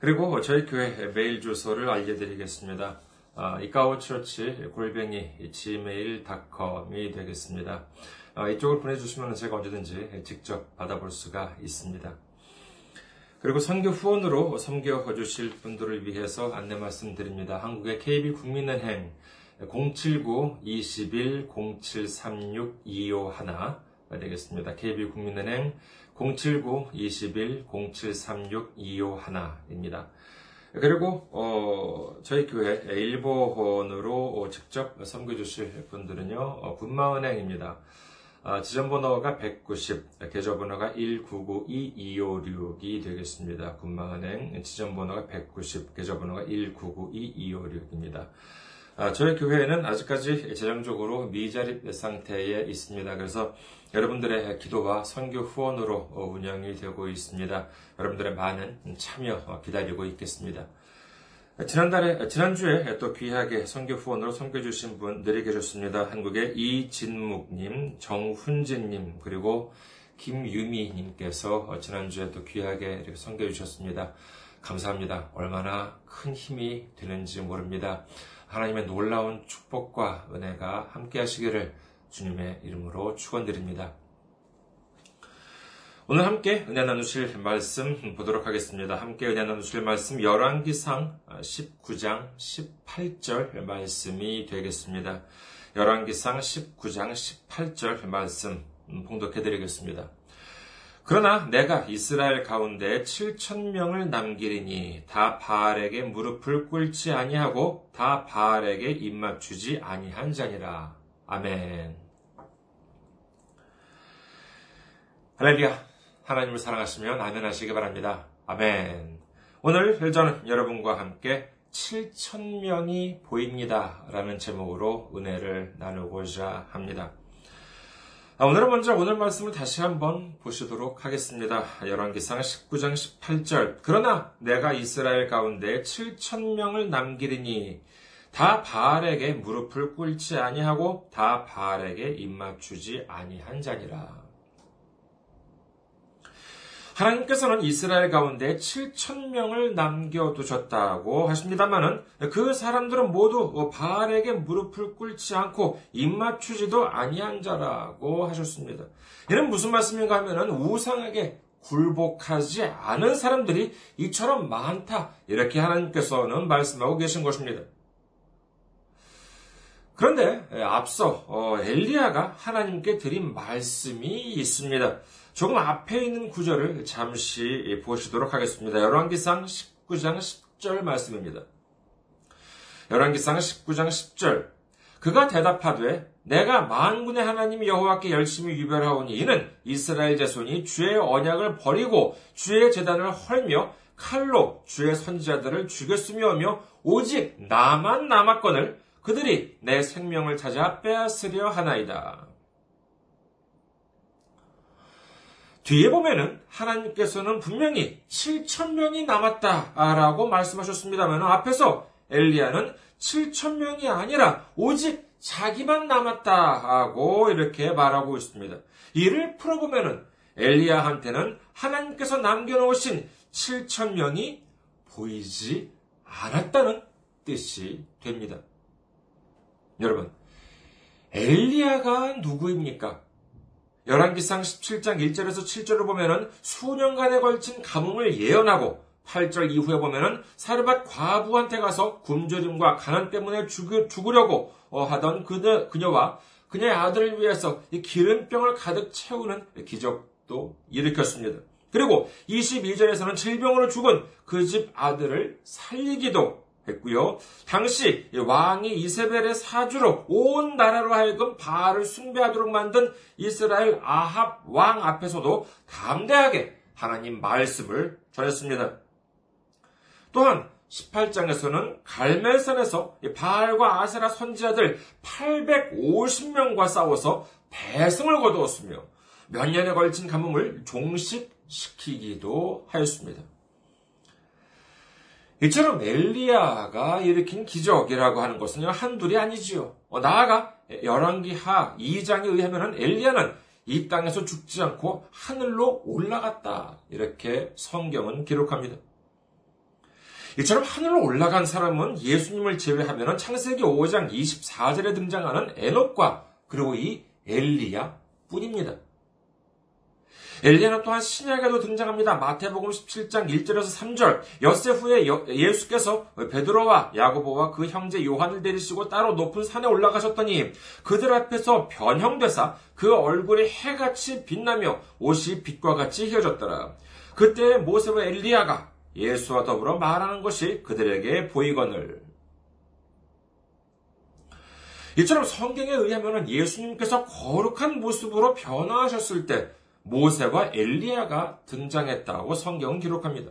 그리고 저희 교회 메일 주소를 알려드리겠습니다. 아, 이카오처치 골뱅이 gmail.com이 되겠습니다. 아, 이쪽을 보내주시면 제가 언제든지 직접 받아볼 수가 있습니다. 그리고 선교 후원으로 섬겨 주실 분들을 위해서 안내 말씀드립니다. 한국의 KB 국민은행 079-21-0736-251 되겠습니다. KB 국민은행 079-21-0736-251입니다. 그리고 어, 저희 교회 일본으로 직접 섬겨주실 분들은요 어, 군마은행입니다. 아, 지점번호가 190, 계좌번호가 1992256이 되겠습니다. 군마은행 지점번호가 190, 계좌번호가 1992256입니다. 아, 저희 교회는 아직까지 재정적으로 미자립 상태에 있습니다. 그래서 여러분들의 기도와 선교 후원으로 운영이 되고 있습니다. 여러분들의 많은 참여 기다리고 있겠습니다. 지난달에, 지난주에 또 귀하게 선교 후원으로 섬겨 주신 분들이 계셨습니다. 한국의 이진묵 님, 정훈진 님, 그리고 김유미 님께서 지난주에 또 귀하게 이렇게 섬겨 주셨습니다. 감사합니다. 얼마나 큰 힘이 되는지 모릅니다. 하나님의 놀라운 축복과 은혜가 함께 하시기를 주님의 이름으로 축원드립니다. 오늘 함께 은혜 나누실 말씀 보도록 하겠습니다. 함께 은혜 나누실 말씀 열왕기상 19장 18절 말씀이 되겠습니다. 열왕기상 19장 18절 말씀 봉독해 드리겠습니다. 그러나 내가 이스라엘 가운데 7천 명을 남기리니 다 바알에게 무릎을 꿇지 아니하고 다 바알에게 입맞추지 아니한 자니라. 아멘. 할렐루야. 하나님을 사랑하시면 아멘 하시기 바랍니다. 아멘. 오늘 저는 여러분과 함께 7천 명이 보입니다. 라는 제목으로 은혜를 나누고자 합니다. 아, 오늘은 먼저 오늘 말씀을 다시 한번 보시도록 하겠습니다. 열왕기상 19장 18절. 그러나 내가 이스라엘 가운데 7천 명을 남기리니 다 바알에게 무릎을 꿇지 아니하고 다 바알에게 입맞추지 아니한 자니라. 하나님께서는 이스라엘 가운데 7천 명을 남겨두셨다고 하십니다만은 그 사람들은 모두 바알에게 무릎을 꿇지 않고 입맞추지도 아니한 자라고 하셨습니다. 이는 무슨 말씀인가 하면은 우상에게 굴복하지 않은 사람들이 이처럼 많다. 이렇게 하나님께서는 말씀하고 계신 것입니다. 그런데 앞서 어, 엘리야가 하나님께 드린 말씀이 있습니다. 조금 앞에 있는 구절을 잠시 보시도록 하겠습니다. 열왕기상 19장 10절 말씀입니다. 열왕기상 19장 10절 그가 대답하되 내가 만군의 하나님 여호와께 열심히 유별하오니 이는 이스라엘 자손이 주의 언약을 버리고 주의 재단을 헐며 칼로 주의 선지자들을 죽였으며며 오직 나만 남았거늘 그들이 내 생명을 찾아 빼앗으려 하나이다. 뒤에 보면은 하나님께서는 분명히 7천 명이 남았다라고 말씀하셨습니다만 앞에서 엘리야는 7천 명이 아니라 오직 자기만 남았다하고 이렇게 말하고 있습니다. 이를 풀어보면은 엘리야한테는 하나님께서 남겨놓으신 7천 명이 보이지 않았다는 뜻이 됩니다. 여러분, 엘리야가 누구입니까? 열왕기상 17장 1절에서 7절을 보면은 수년간에 걸친 가뭄을 예언하고 8절 이후에 보면은 사르밧 과부한테 가서 굶주림과 가난 때문에 죽으려고 하던 그녀, 그녀와 그녀의 아들을 위해서 이 기름병을 가득 채우는 기적도 일으켰습니다. 그리고 22절에서는 질병으로 죽은 그 집 아들을 살리기도 했고요. 당시 왕이 이세벨의 사주로 온 나라로 하여금 바알을 숭배하도록 만든 이스라엘 아합 왕 앞에서도 담대하게 하나님 말씀을 전했습니다. 또한 18장에서는 갈멜산에서 바알과 아세라 선지자들 850명과 싸워서 대승을 거두었으며 몇 년에 걸친 가뭄을 종식시키기도 하였습니다. 이처럼 엘리야가 일으킨 기적이라고 하는 것은 한둘이 아니지요. 어, 나아가 열왕기하 2장에 의하면 엘리야는 이 땅에서 죽지 않고 하늘로 올라갔다. 이렇게 성경은 기록합니다. 이처럼 하늘로 올라간 사람은 예수님을 제외하면 창세기 5장 24절에 등장하는 에녹과 그리고 이 엘리야 뿐입니다. 엘리야는 또한 신약에도 등장합니다. 마태복음 17장 1절에서 3절. 엿새 후에 예수께서 베드로와 야고보와 그 형제 요한을 데리시고 따로 높은 산에 올라가셨더니 그들 앞에서 변형되사 그 얼굴이 해같이 빛나며 옷이 빛과 같이 휘어졌더라. 그때 모세와 엘리야가 예수와 더불어 말하는 것이 그들에게 보이거늘. 이처럼 성경에 의하면 예수님께서 거룩한 모습으로 변화하셨을 때 모세와 엘리야가 등장했다고 성경은 기록합니다.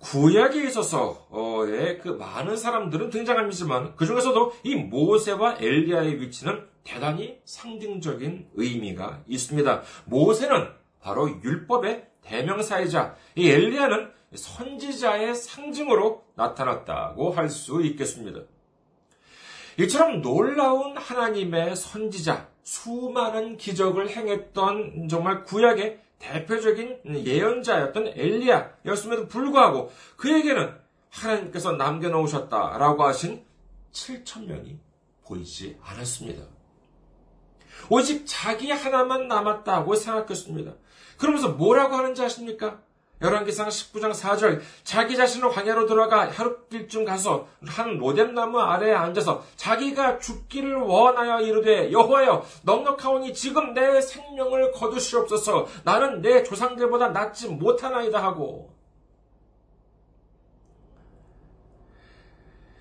구약에 있어서의 그 많은 사람들은 등장합니다만 그 중에서도 이 모세와 엘리야의 위치는 대단히 상징적인 의미가 있습니다. 모세는 바로 율법의 대명사이자 이 엘리야는 선지자의 상징으로 나타났다고 할 수 있겠습니다. 이처럼 놀라운 하나님의 선지자, 수많은 기적을 행했던 정말 구약의 대표적인 예언자였던 엘리야였음에도 불구하고 그에게는 하나님께서 남겨놓으셨다라고 하신 7천명이 보이지 않았습니다. 오직 자기 하나만 남았다고 생각했습니다. 그러면서 뭐라고 하는지 아십니까? 열왕기상 19장 4절 자기 자신을 광야로 들어가 하룻길쯤 가서 한 로뎀나무 아래에 앉아서 자기가 죽기를 원하여 이르되 여호와여 넉넉하오니 지금 내 생명을 거두시옵소서 나는 내 조상들보다 낫지 못하나이다 하고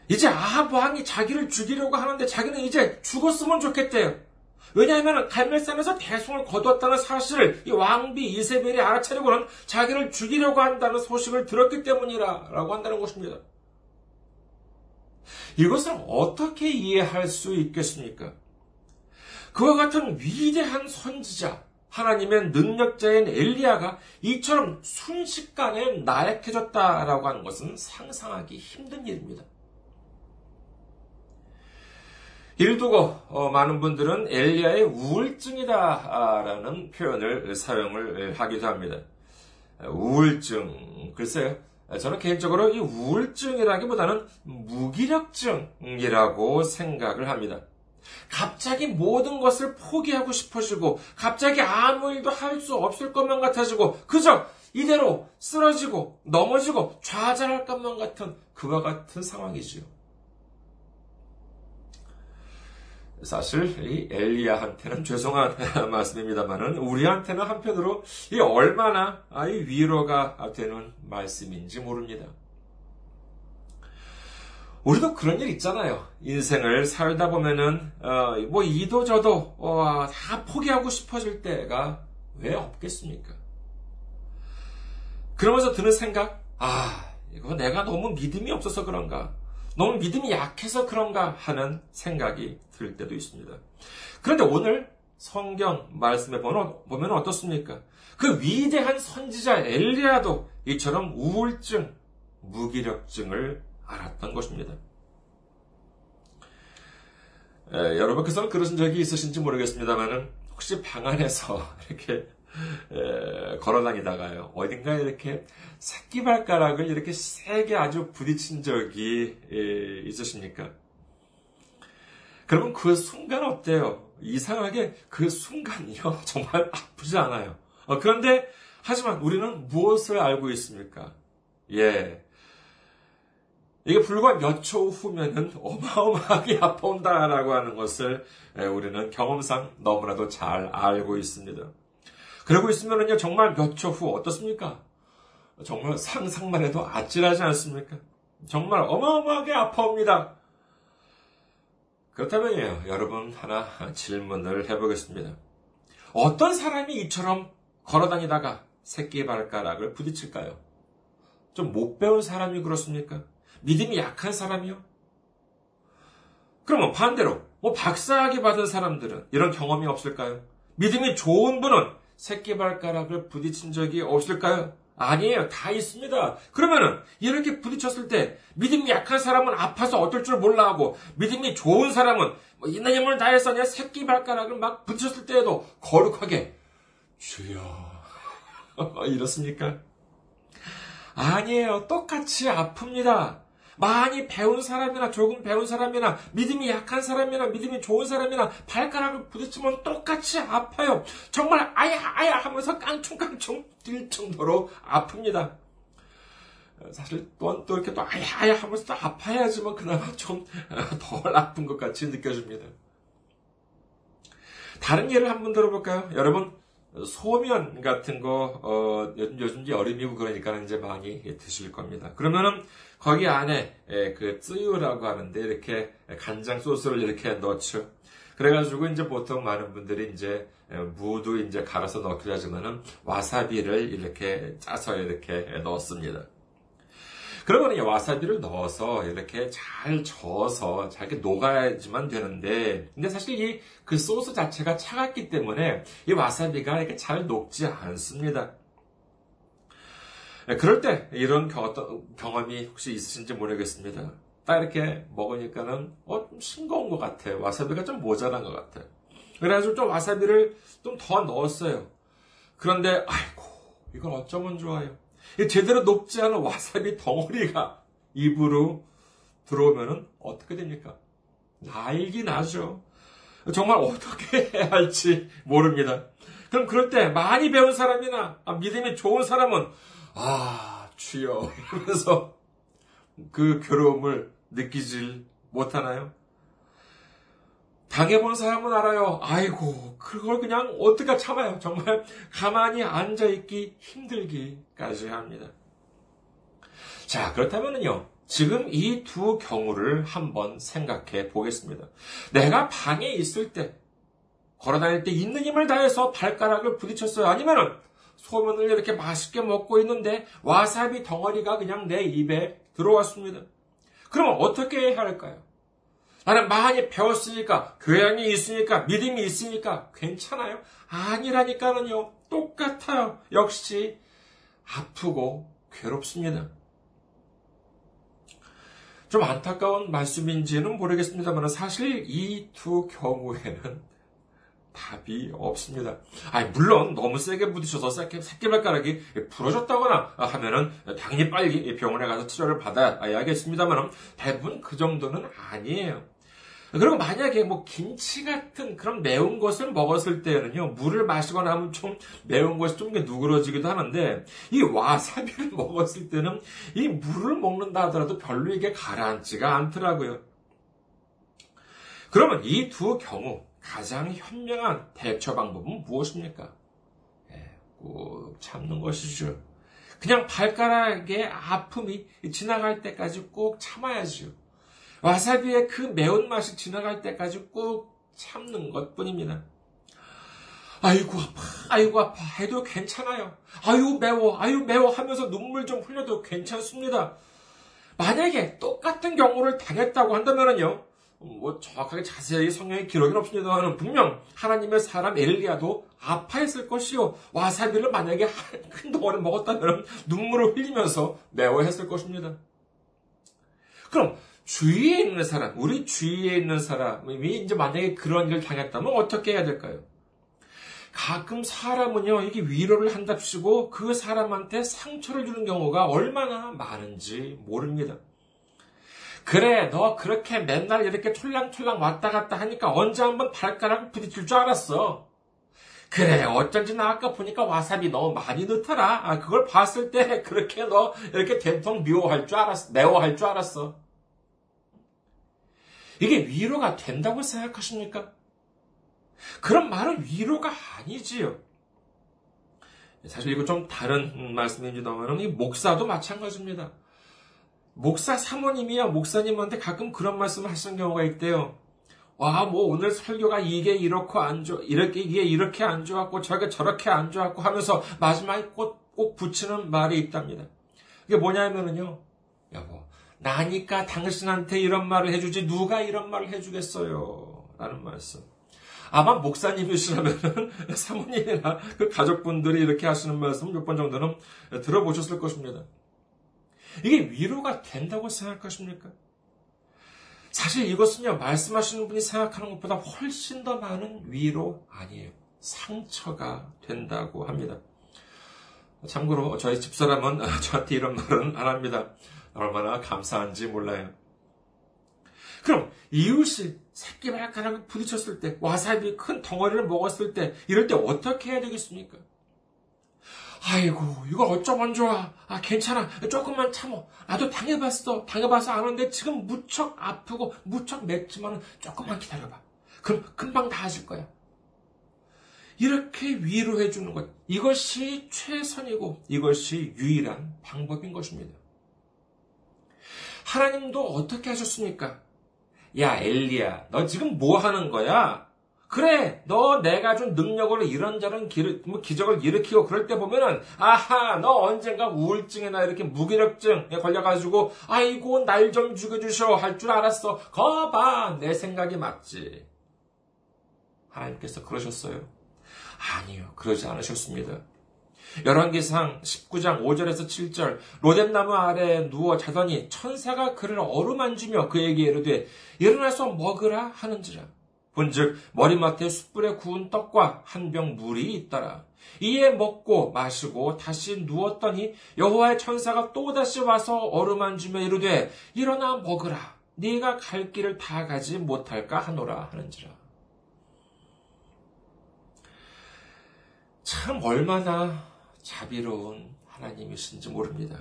이제 아합 왕이 자기를 죽이려고 하는데 자기는 이제 죽었으면 좋겠대요. 왜냐하면 갈멜산에서 대송을 거두었다는 사실을 이 왕비 이세벨이 알아차리고는 자기를 죽이려고 한다는 소식을 들었기 때문이라라고 한다는 것입니다. 이것을 어떻게 이해할 수 있겠습니까? 그와 같은 위대한 선지자, 하나님의 능력자인 엘리야가 이처럼 순식간에 나약해졌다라고 하는 것은 상상하기 힘든 일입니다. 이를 두고 어, 많은 분들은 엘리야의 우울증이다라는 표현을 사용을 하기도 합니다. 우울증 글쎄요. 저는 개인적으로 이 우울증이라기보다는 무기력증이라고 생각을 합니다. 갑자기 모든 것을 포기하고 싶어지고, 갑자기 아무 일도 할 수 없을 것만 같아지고, 그저 이대로 쓰러지고, 넘어지고, 좌절할 것만 같은 그와 같은 상황이지요. 사실 이 엘리야한테는 죄송한 말씀입니다만은 우리한테는 한편으로 이 얼마나 이 위로가 되는 말씀인지 모릅니다. 우리도 그런 일 있잖아요. 인생을 살다 보면은 어, 뭐 이도 저도 어, 다 포기하고 싶어질 때가 왜 없겠습니까? 그러면서 드는 생각, 아 이거 내가 너무 믿음이 없어서 그런가? 너무 믿음이 약해서 그런가 하는 생각이 들 때도 있습니다. 그런데 오늘 성경 말씀에 보면 어떻습니까? 그 위대한 선지자 엘리야도 이처럼 우울증, 무기력증을 알았던 것입니다. 에, 여러분께서는 그러신 적이 있으신지 모르겠습니다만은 혹시 방 안에서 이렇게 에, 걸어다니다가요. 어딘가에 이렇게 새끼 발가락을 이렇게 세게 아주 부딪힌 적이 에, 있으십니까? 그러면 그 순간 어때요? 이상하게 그 순간이요. 정말 아프지 않아요. 어, 그런데, 하지만 우리는 무엇을 알고 있습니까? 예. 이게 불과 몇 초 후면은 어마어마하게 아파온다라고 하는 것을 우리는 경험상 너무나도 잘 알고 있습니다. 그러고 있으면은요, 정말 몇 초 후 어떻습니까? 정말 상상만 해도 아찔하지 않습니까? 정말 어마어마하게 아파옵니다. 그렇다면요, 여러분 하나 질문을 해보겠습니다. 어떤 사람이 이처럼 걸어다니다가 새끼 발가락을 부딪힐까요? 좀 못 배운 사람이 그렇습니까? 믿음이 약한 사람이요? 그러면 반대로, 뭐 박사학위 받은 사람들은 이런 경험이 없을까요? 믿음이 좋은 분은 새끼발가락을 부딪힌 적이 없을까요? 아니에요. 다 있습니다. 그러면은 이렇게 부딪혔을 때 믿음이 약한 사람은 아파서 어쩔 줄 몰라 하고 믿음이 좋은 사람은 뭐 있는 힘을 다해서 그냥 새끼 발가락을 막 부딪혔을 때에도 거룩하게 주여 이렇습니까? 아니에요. 똑같이 아픕니다. 많이 배운 사람이나 조금 배운 사람이나 믿음이 약한 사람이나 믿음이 좋은 사람이나 발가락을 부딪히면 똑같이 아파요. 정말 아야 아야 하면서 깡충깡충 뛸 정도로 아픕니다. 사실 또한 또 이렇게 또 아야 아야 하면서 또 아파야지만 그나마 좀 덜 아픈 것 같이 느껴집니다. 다른 예를 한번 들어볼까요? 여러분 소면 같은 거, 어, 요즘, 요즘 이제 여름이고 그러니까 이제 많이 드실 겁니다. 그러면은 거기 안에 예, 그 쯔유라고 하는데 이렇게 간장 소스를 이렇게 넣죠. 그래가지고 이제 보통 많은 분들이 이제 예, 무도 이제 갈아서 넣기도 하지만은 와사비를 이렇게 짜서 이렇게 넣습니다. 그러면 와사비를 넣어서 이렇게 잘 저어서 잘 녹아야지만 되는데, 근데 사실 이 그 소스 자체가 차갑기 때문에 이 와사비가 이렇게 잘 녹지 않습니다. 네, 그럴 때 이런 경험이 혹시 있으신지 모르겠습니다. 딱 이렇게 먹으니까는 어, 좀 싱거운 것 같아요. 와사비가 좀 모자란 것 같아요. 그래가지고 좀 와사비를 좀 더 넣었어요. 그런데 아이고 이걸 어쩌면 좋아요. 제대로 녹지 않은 와사비 덩어리가 입으로 들어오면은 어떻게 됩니까? 날기 나죠. 정말 어떻게 해야 할지 모릅니다. 그럼 그럴 때 많이 배운 사람이나 믿음이 좋은 사람은 아, 주여. 이러면서 그 괴로움을 느끼질 못하나요? 당해본 사람은 알아요. 아이고, 그걸 그냥 어떻게 참아요. 정말 가만히 앉아있기 힘들기까지 합니다. 자, 그렇다면요. 지금 이 두 경우를 한번 생각해 보겠습니다. 내가 방에 있을 때, 걸어 다닐 때 있는 힘을 다해서 발가락을 부딪혔어요. 아니면은 소면을 이렇게 맛있게 먹고 있는데 와사비 덩어리가 그냥 내 입에 들어왔습니다. 그러면 어떻게 해야 할까요? 나는 많이 배웠으니까, 교양이 있으니까, 믿음이 있으니까 괜찮아요? 아니라니까는요. 똑같아요. 역시 아프고 괴롭습니다. 좀 안타까운 말씀인지는 모르겠습니다만 사실 이 두 경우에는 답이 없습니다. 아니, 물론 너무 세게 부딪혀서 새끼, 새끼발가락이 부러졌다거나 하면은 당연히 빨리 병원에 가서 치료를 받아야겠습니다만 대부분 그 정도는 아니에요. 그리고 만약에 뭐 김치 같은 그런 매운 것을 먹었을 때는요, 물을 마시거나 하면 좀 매운 것이 좀 누그러지기도 하는데, 이 와사비를 먹었을 때는 이 물을 먹는다 하더라도 별로 이게 가라앉지가 않더라고요. 그러면 이 두 경우, 가장 현명한 대처 방법은 무엇입니까? 예, 꾹 참는 것이죠. 그냥 발가락의 아픔이 지나갈 때까지 꾹 참아야죠. 와사비의 그 매운맛이 지나갈 때까지 꾹 참는 것 뿐입니다. 아이고 아파, 아이고 아파 해도 괜찮아요. 아유 매워, 아유 매워 하면서 눈물 좀 흘려도 괜찮습니다. 만약에 똑같은 경우를 당했다고 한다면요, 뭐 정확하게 자세히 성경의 기록은 없습니다만 분명 하나님의 사람 엘리야도 아파했을 것이요 와사비를 만약에 큰 덩어리를 먹었다면 눈물을 흘리면서 매워했을 것입니다. 그럼 주위에 있는 사람, 우리 주위에 있는 사람이 이제 만약에 그런 일을 당했다면 어떻게 해야 될까요? 가끔 사람은요, 이게 위로를 한답시고 그 사람한테 상처를 주는 경우가 얼마나 많은지 모릅니다. 그래, 너 그렇게 맨날 이렇게 촐랑촐랑 왔다 갔다 하니까 언제 한번 발가락을 부딪힐 줄 알았어. 그래, 어쩐지 나 아까 보니까 와사비 너무 많이 넣더라. 아, 그걸 봤을 때 그렇게 너 이렇게 된통 미워할 줄 알았어. 매워할 줄 알았어. 이게 위로가 된다고 생각하십니까? 그런 말은 위로가 아니지요. 사실 이거 좀 다른 이 목사도 마찬가지입니다. 목사 사모님이야 목사님한테 가끔 그런 말씀을 하시는 경우가 있대요. 와, 뭐 오늘 설교가 이게 이렇고 안 좋, 이렇게 이게 이렇게 안 좋았고 저게 저렇게 안 좋았고 하면서 마지막에 꼭, 꼭 붙이는 말이 있답니다. 이게 뭐냐면은요, 여보, 나니까 당신한테 이런 말을 해주지 누가 이런 말을 해주겠어요. 라는 말씀. 아마 목사님이시라면 사모님이나 그 가족분들이 이렇게 하시는 말씀 몇 번 정도는 들어보셨을 것입니다. 이게 위로가 된다고 생각하십니까? 사실 이것은요, 말씀하시는 분이 생각하는 것보다 훨씬 더 많은 위로 아니에요. 상처가 된다고 합니다. 참고로 저희 집사람은 저한테 이런 말은 안 합니다. 얼마나 감사한지 몰라요. 그럼 이웃이 새끼발가락을 부딪혔을 때, 와사비 큰 덩어리를 먹었을 때, 이럴 때 어떻게 해야 되겠습니까? 아이고, 이걸 어쩌면 좋아. 아, 괜찮아. 조금만 참어. 나도 당해봤어. 당해봐서 아는데 지금 무척 아프고 무척 맵지만 조금만 기다려봐. 그럼 금방 나아질 거야. 이렇게 위로해 주는 것. 이것이 최선이고 이것이 유일한 방법인 것입니다. 하나님도 어떻게 하셨습니까? 야, 엘리야, 너 지금 뭐 하는 거야? 그래, 너 내가 준 능력으로 이런저런 기, 뭐 기적을 일으키고 그럴 때 보면은, 아하, 너 언젠가 우울증이나 이렇게 무기력증에 걸려가지고, 아이고, 날 좀 죽여주셔. 할 줄 알았어. 거봐, 내 생각이 맞지. 하나님께서 그러셨어요? 아니요, 그러지 않으셨습니다. 열왕기상 19장 5절에서 7절 로뎀나무 아래에 누워 자더니 천사가 그를 어루만지며 그에게 이르되 일어나서 먹으라 하는지라. 본즉 머리맡에 숯불에 구운 떡과 한 병 물이 있더라. 이에 먹고 마시고 다시 누웠더니 여호와의 천사가 또다시 와서 어루만지며 이르되 일어나 먹으라. 네가 갈 길을 다 가지 못할까 하노라 하는지라. 참 얼마나 자비로운 하나님이신지 모릅니다.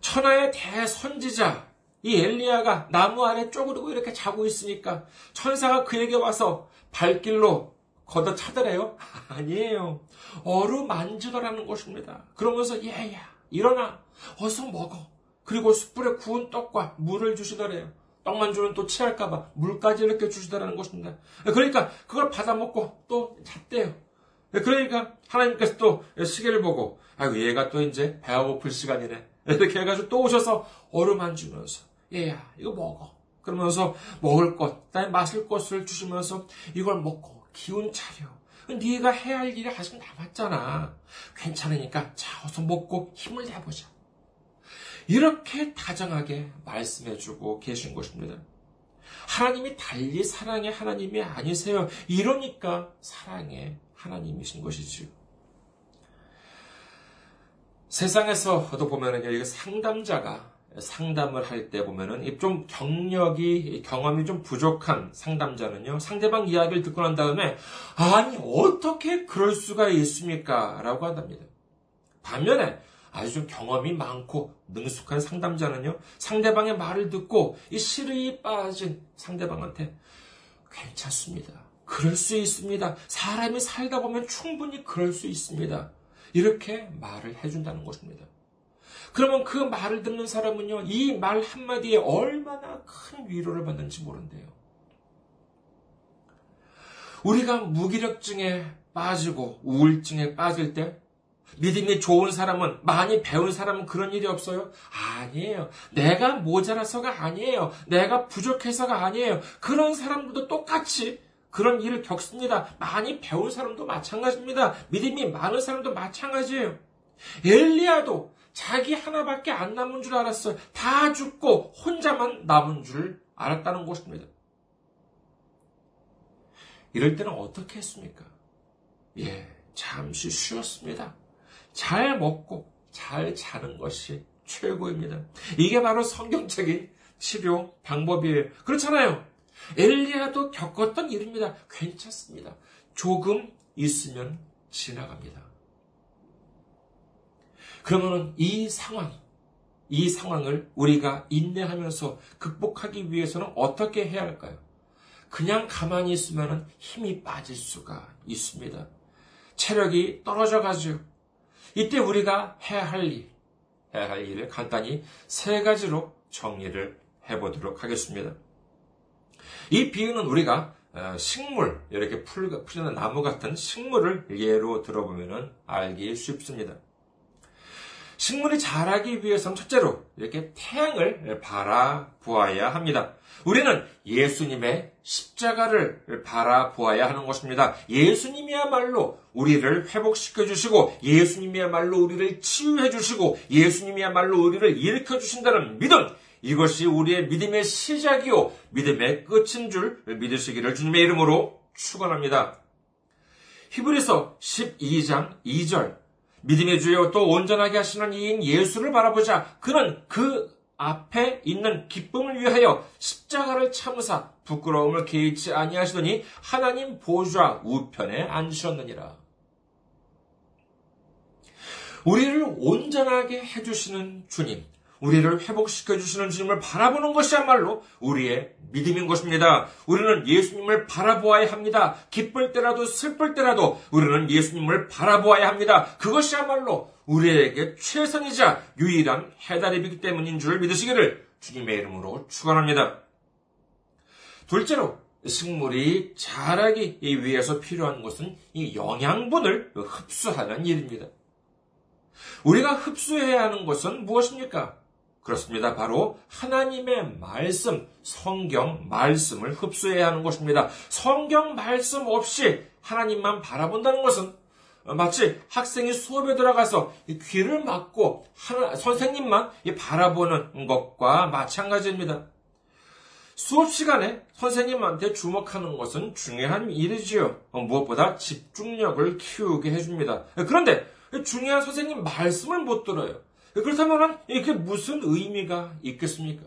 천하의 대선지자 이 엘리야가 나무 아래 쪼그리고 이렇게 자고 있으니까 천사가 그에게 와서 발길로 걷어 차더래요? 아니에요. 어루만지더라는 것입니다. 그러면서 얘야 일어나 어서 먹어. 그리고 숯불에 구운 떡과 물을 주시더래요. 떡만 주면 또 취할까봐 물까지 이렇게 주시더라는 것입니다. 그러니까 그걸 받아 먹고 또 잤대요. 그러니까 하나님께서 또 시계를 보고 아이고 얘가 또 이제 배가 고플 시간이네. 이렇게 해가지고 또 오셔서 얼음만 주면서 얘야 이거 먹어. 그러면서 먹을 것, 그다음에 것을 주시면서 이걸 먹고 기운 차려. 네가 해야 할 일이 아직 남았잖아. 괜찮으니까 자 어서 먹고 힘을 내보자. 이렇게 다정하게 말씀해주고 계신 것입니다. 하나님이 달리 사랑의 하나님이 아니세요. 이러니까 사랑의 하나님이신 것이지요. 세상에서도 이거 상담자가 상담을 할 때 보면은 좀 경력이 경험이 좀 부족한 상담자는요 상대방 이야기를 듣고 난 다음에 아니 어떻게 그럴 수가 있습니까?라고 한답니다. 반면에 아주 좀 경험이 많고 능숙한 상담자는요 상대방의 말을 듣고 이 시르이 빠진 상대방한테 괜찮습니다. 그럴 수 있습니다. 사람이 살다 보면 충분히 그럴 수 있습니다. 이렇게 말을 해준다는 것입니다. 그러면 그 말을 듣는 사람은요, 이 말 한마디에 얼마나 큰 위로를 받는지 모른대요. 우리가 무기력증에 빠지고 우울증에 빠질 때 믿음이 좋은 사람은, 많이 배운 사람은 그런 일이 없어요? 아니에요. 내가 모자라서가 아니에요. 내가 부족해서가 아니에요. 그런 사람들도 똑같이 그런 일을 겪습니다. 많이 배운 사람도 마찬가지입니다. 믿음이 많은 사람도 마찬가지예요. 엘리야도 자기 하나밖에 안 남은 줄 알았어요. 다 죽고 혼자만 남은 줄 알았다는 것입니다. 이럴 때는 어떻게 했습니까? 예, 잠시 쉬었습니다. 잘 먹고 잘 자는 것이 최고입니다. 이게 바로 성경적인 치료 방법이에요. 그렇잖아요. 엘리야도 겪었던 일입니다. 괜찮습니다. 조금 있으면 지나갑니다. 그러면 이 상황, 이 상황을 우리가 인내하면서 극복하기 위해서는 어떻게 해야 할까요? 그냥 가만히 있으면 힘이 빠질 수가 있습니다. 체력이 떨어져 가죠. 이때 우리가 해야 할 일, 해야 할 일을 간단히 세 가지로 정리를 해보도록 하겠습니다. 이 비유는 우리가 어, 식물, 이렇게 풀, 풀리는 나무 같은 식물을 예로 들어보면 알기 쉽습니다. 식물이 자라기 위해서는 첫째로 이렇게 태양을 바라보아야 합니다. 우리는 예수님의 십자가를 바라보아야 하는 것입니다. 예수님이야말로 우리를 회복시켜 주시고, 예수님이야말로 우리를 치유해 주시고, 예수님이야말로 우리를 일으켜 주신다는 믿음, 이것이 우리의 믿음의 시작이요, 믿음의 끝인 줄 믿으시기를 주님의 이름으로 축원합니다. 히브리서 12장 2절 믿음의 주여 또 온전하게 하시는 이인 예수를 바라보자. 그는 그 앞에 있는 기쁨을 위하여 십자가를 참으사 부끄러움을 개의치 아니하시더니 하나님 보좌 우편에 앉으셨느니라. 우리를 온전하게 해주시는 주님, 우리를 회복시켜 주시는 주님을 바라보는 것이야말로 우리의 믿음인 것입니다. 우리는 예수님을 바라보아야 합니다. 기쁠 때라도 슬플 때라도 우리는 예수님을 바라보아야 합니다. 그것이야말로 우리에게 최선이자 유일한 해답이기 때문인 줄 믿으시기를 주님의 이름으로 축원합니다. 둘째로 식물이 자라기 위해서 필요한 것은 이 영양분을 흡수하는 일입니다. 우리가 흡수해야 하는 것은 무엇입니까? 그렇습니다. 바로 하나님의 말씀, 성경 말씀을 흡수해야 하는 것입니다. 성경 말씀 없이 하나님만 바라본다는 것은 마치 학생이 수업에 들어가서 귀를 막고 선생님만 바라보는 것과 마찬가지입니다. 수업 시간에 선생님한테 주목하는 것은 중요한 일이지요. 무엇보다 집중력을 키우게 해줍니다. 그런데 중요한 선생님 말씀을 못 들어요. 그렇다면 이게 무슨 의미가 있겠습니까?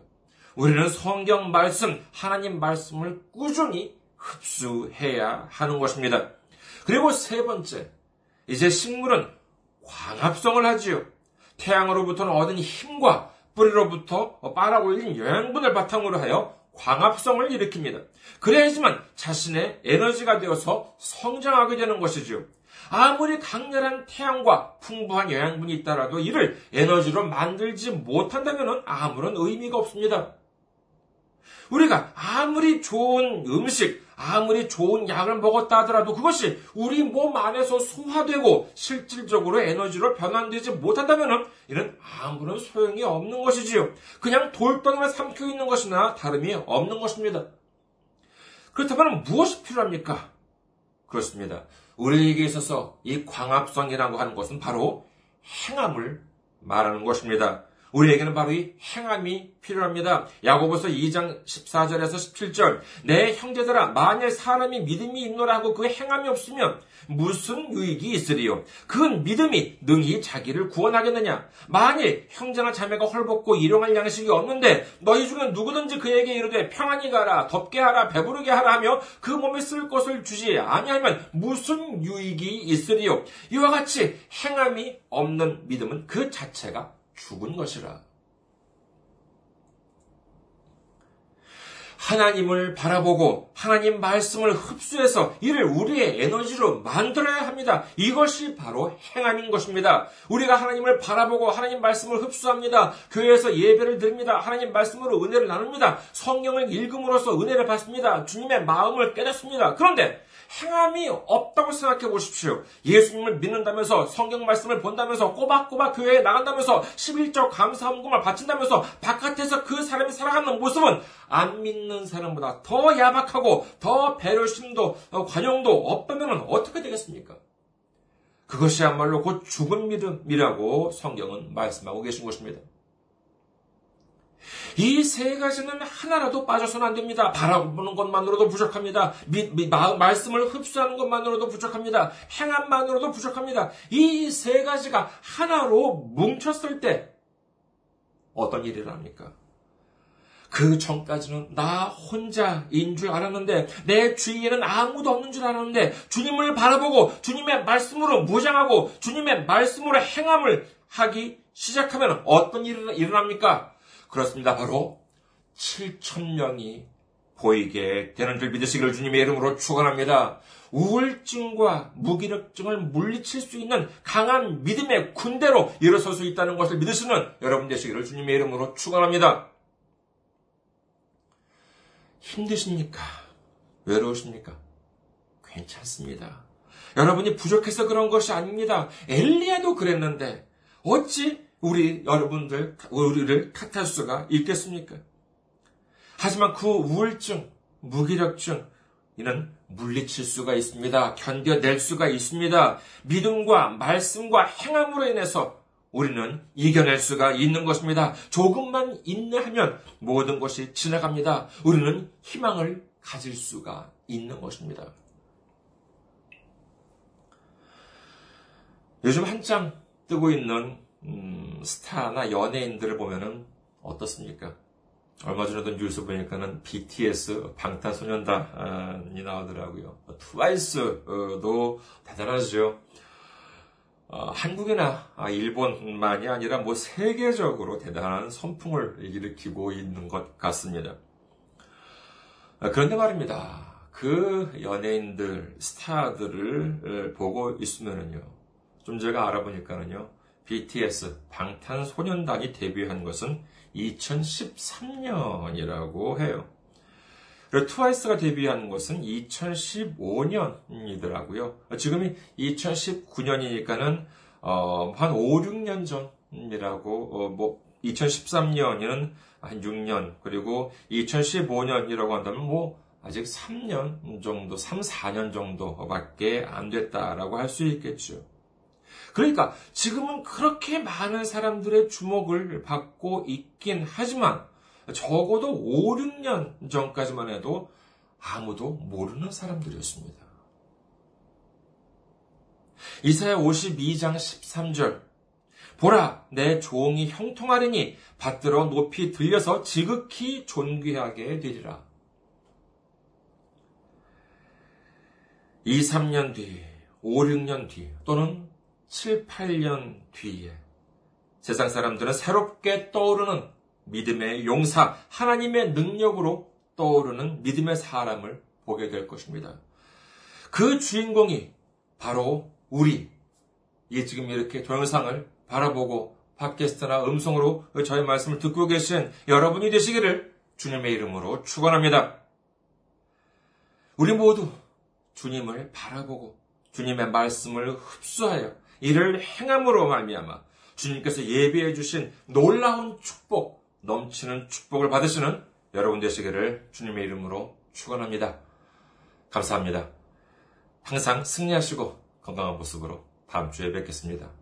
우리는 성경 말씀, 하나님 말씀을 꾸준히 흡수해야 하는 것입니다. 그리고 세 번째, 이제 식물은 광합성을 하지요. 태양으로부터는 얻은 힘과 뿌리로부터 빨아올린 영양분을 바탕으로 하여 광합성을 일으킵니다. 그래야지만 자신의 에너지가 되어서 성장하게 되는 것이지요. 아무리 강렬한 태양과 풍부한 영양분이 있다라도 이를 에너지로 만들지 못한다면 아무런 의미가 없습니다. 우리가 아무리 좋은 음식, 아무리 좋은 약을 먹었다 하더라도 그것이 우리 몸 안에서 소화되고 실질적으로 에너지로 변환되지 못한다면 이는 아무런 소용이 없는 것이지요. 그냥 돌덩이만 삼켜 있는 것이나 다름이 없는 것입니다. 그렇다면 무엇이 필요합니까? 그렇습니다. 우리에게 있어서 이 광합성이라고 하는 것은 바로 행함을 말하는 것입니다. 우리에게는 바로 이 행함이 필요합니다. 야고보서 2장 14절에서 17절 내 형제들아 만일 사람이 믿음이 있노라 하고 그 행함이 없으면 무슨 유익이 있으리요? 그 믿음이 능히 자기를 구원하겠느냐? 만일 형제나 자매가 헐벗고 일용할 양식이 없는데 너희 중에 누구든지 그에게 이르되 평안히 가라 덥게 하라 배부르게 하라 하며 그 몸에 쓸 것을 주지 아니하면 무슨 유익이 있으리요? 이와 같이 행함이 없는 믿음은 그 자체가 죽은 것이라. 하나님을 바라보고 하나님 말씀을 흡수해서 이를 우리의 에너지로 만들어야 합니다. 이것이 바로 행함인 것입니다. 우리가 하나님을 바라보고 하나님 말씀을 흡수합니다. 교회에서 예배를 드립니다. 하나님 말씀으로 은혜를 나눕니다. 성경을 읽음으로써 은혜를 받습니다. 주님의 마음을 깨닫습니다. 그런데 행함이 없다고 생각해 보십시오. 예수님을 믿는다면서 성경 말씀을 본다면서 꼬박꼬박 교회에 나간다면서 11조 감사함금을 바친다면서 바깥에서 그 사람이 살아가는 모습은 안 믿는 사람보다 더 야박하고 더 배려심도 어, 관용도 없다면 어떻게 되겠습니까? 그것이야말로 곧 죽은 믿음이라고 성경은 말씀하고 계신 것입니다. 이 세 가지는 하나라도 빠져서는 안 됩니다. 바라보는 것만으로도 부족합니다. 미, 미, 마, 말씀을 흡수하는 것만으로도 부족합니다. 행함만으로도 부족합니다. 이 세 가지가 하나로 뭉쳤을 때 어떤 일이 일어납니까? 그 전까지는 나 혼자인 줄 알았는데, 내 주위에는 아무도 없는 줄 알았는데, 주님을 바라보고, 주님의 말씀으로 무장하고, 주님의 말씀으로 행함을 하기 시작하면 어떤 일이 일어납니까? 그렇습니다. 바로 7천 명이 보이게 되는 줄 믿으시기를 주님의 이름으로 축원합니다. 우울증과 무기력증을 물리칠 수 있는 강한 믿음의 군대로 일어설 수 있다는 것을 믿으시는 여러분 되시기를 주님의 이름으로 축원합니다. 힘드십니까? 외로우십니까? 괜찮습니다. 여러분이 부족해서 그런 것이 아닙니다. 엘리야도 그랬는데 어찌 우리 여러분들, 우리를 탓할 수가 있겠습니까? 하지만 그 우울증, 무기력증, 이는 물리칠 수가 있습니다. 견뎌낼 수가 있습니다. 믿음과 말씀과 행함으로 인해서 우리는 이겨낼 수가 있는 것입니다. 조금만 인내하면 모든 것이 지나갑니다. 우리는 희망을 가질 수가 있는 것입니다. 요즘 한참 뜨고 있는 음, 스타나 연예인들을 보면은 어떻습니까? 얼마 전에도 뉴스 보니까는 BTS 방탄소년단이 나오더라고요. 트와이스도 대단하죠. 어, 한국이나 일본만이 아니라 뭐 세계적으로 대단한 선풍을 일으키고 있는 것 같습니다. 아, 그런데 말입니다. 그 연예인들, 스타들을 보고 있으면은요. 좀 제가 알아보니까는요. BTS 방탄소년단이 데뷔한 것은 2013년이라고 해요. 그리고 트와이스가 데뷔한 것은 2015년이더라고요. 지금이 2019년이니까는 어, 한 5, 6년 전이라고 어, 뭐 2013년이면 한 6년 그리고 2015년이라고 한다면 뭐 아직 3년 정도, 3, 4년 정도밖에 안 됐다라고 할 수 있겠죠. 그러니까 지금은 그렇게 많은 사람들의 주목을 받고 있긴 하지만 적어도 5, 6년 전까지만 해도 아무도 모르는 사람들이었습니다. 이사야 52장 13절 보라 내 종이 형통하리니 받들어 높이 들려서 지극히 존귀하게 되리라. 2, 3년 뒤, 5, 6년 뒤 또는 7, 8년 뒤에 세상 사람들은 새롭게 떠오르는 믿음의 용사, 하나님의 능력으로 떠오르는 믿음의 사람을 보게 될 것입니다. 그 주인공이 바로 우리, 이 지금 이렇게 동영상을 바라보고 팟캐스트나 음성으로 저의 말씀을 듣고 계신 여러분이 되시기를 주님의 이름으로 축원합니다. 우리 모두 주님을 바라보고 주님의 말씀을 흡수하여 이를 행함으로 말미암아 주님께서 예비해 주신 놀라운 축복, 넘치는 축복을 받으시는 여러분 되시기를 주님의 이름으로 축원합니다. 감사합니다. 항상 승리하시고 건강한 모습으로 다음 주에 뵙겠습니다.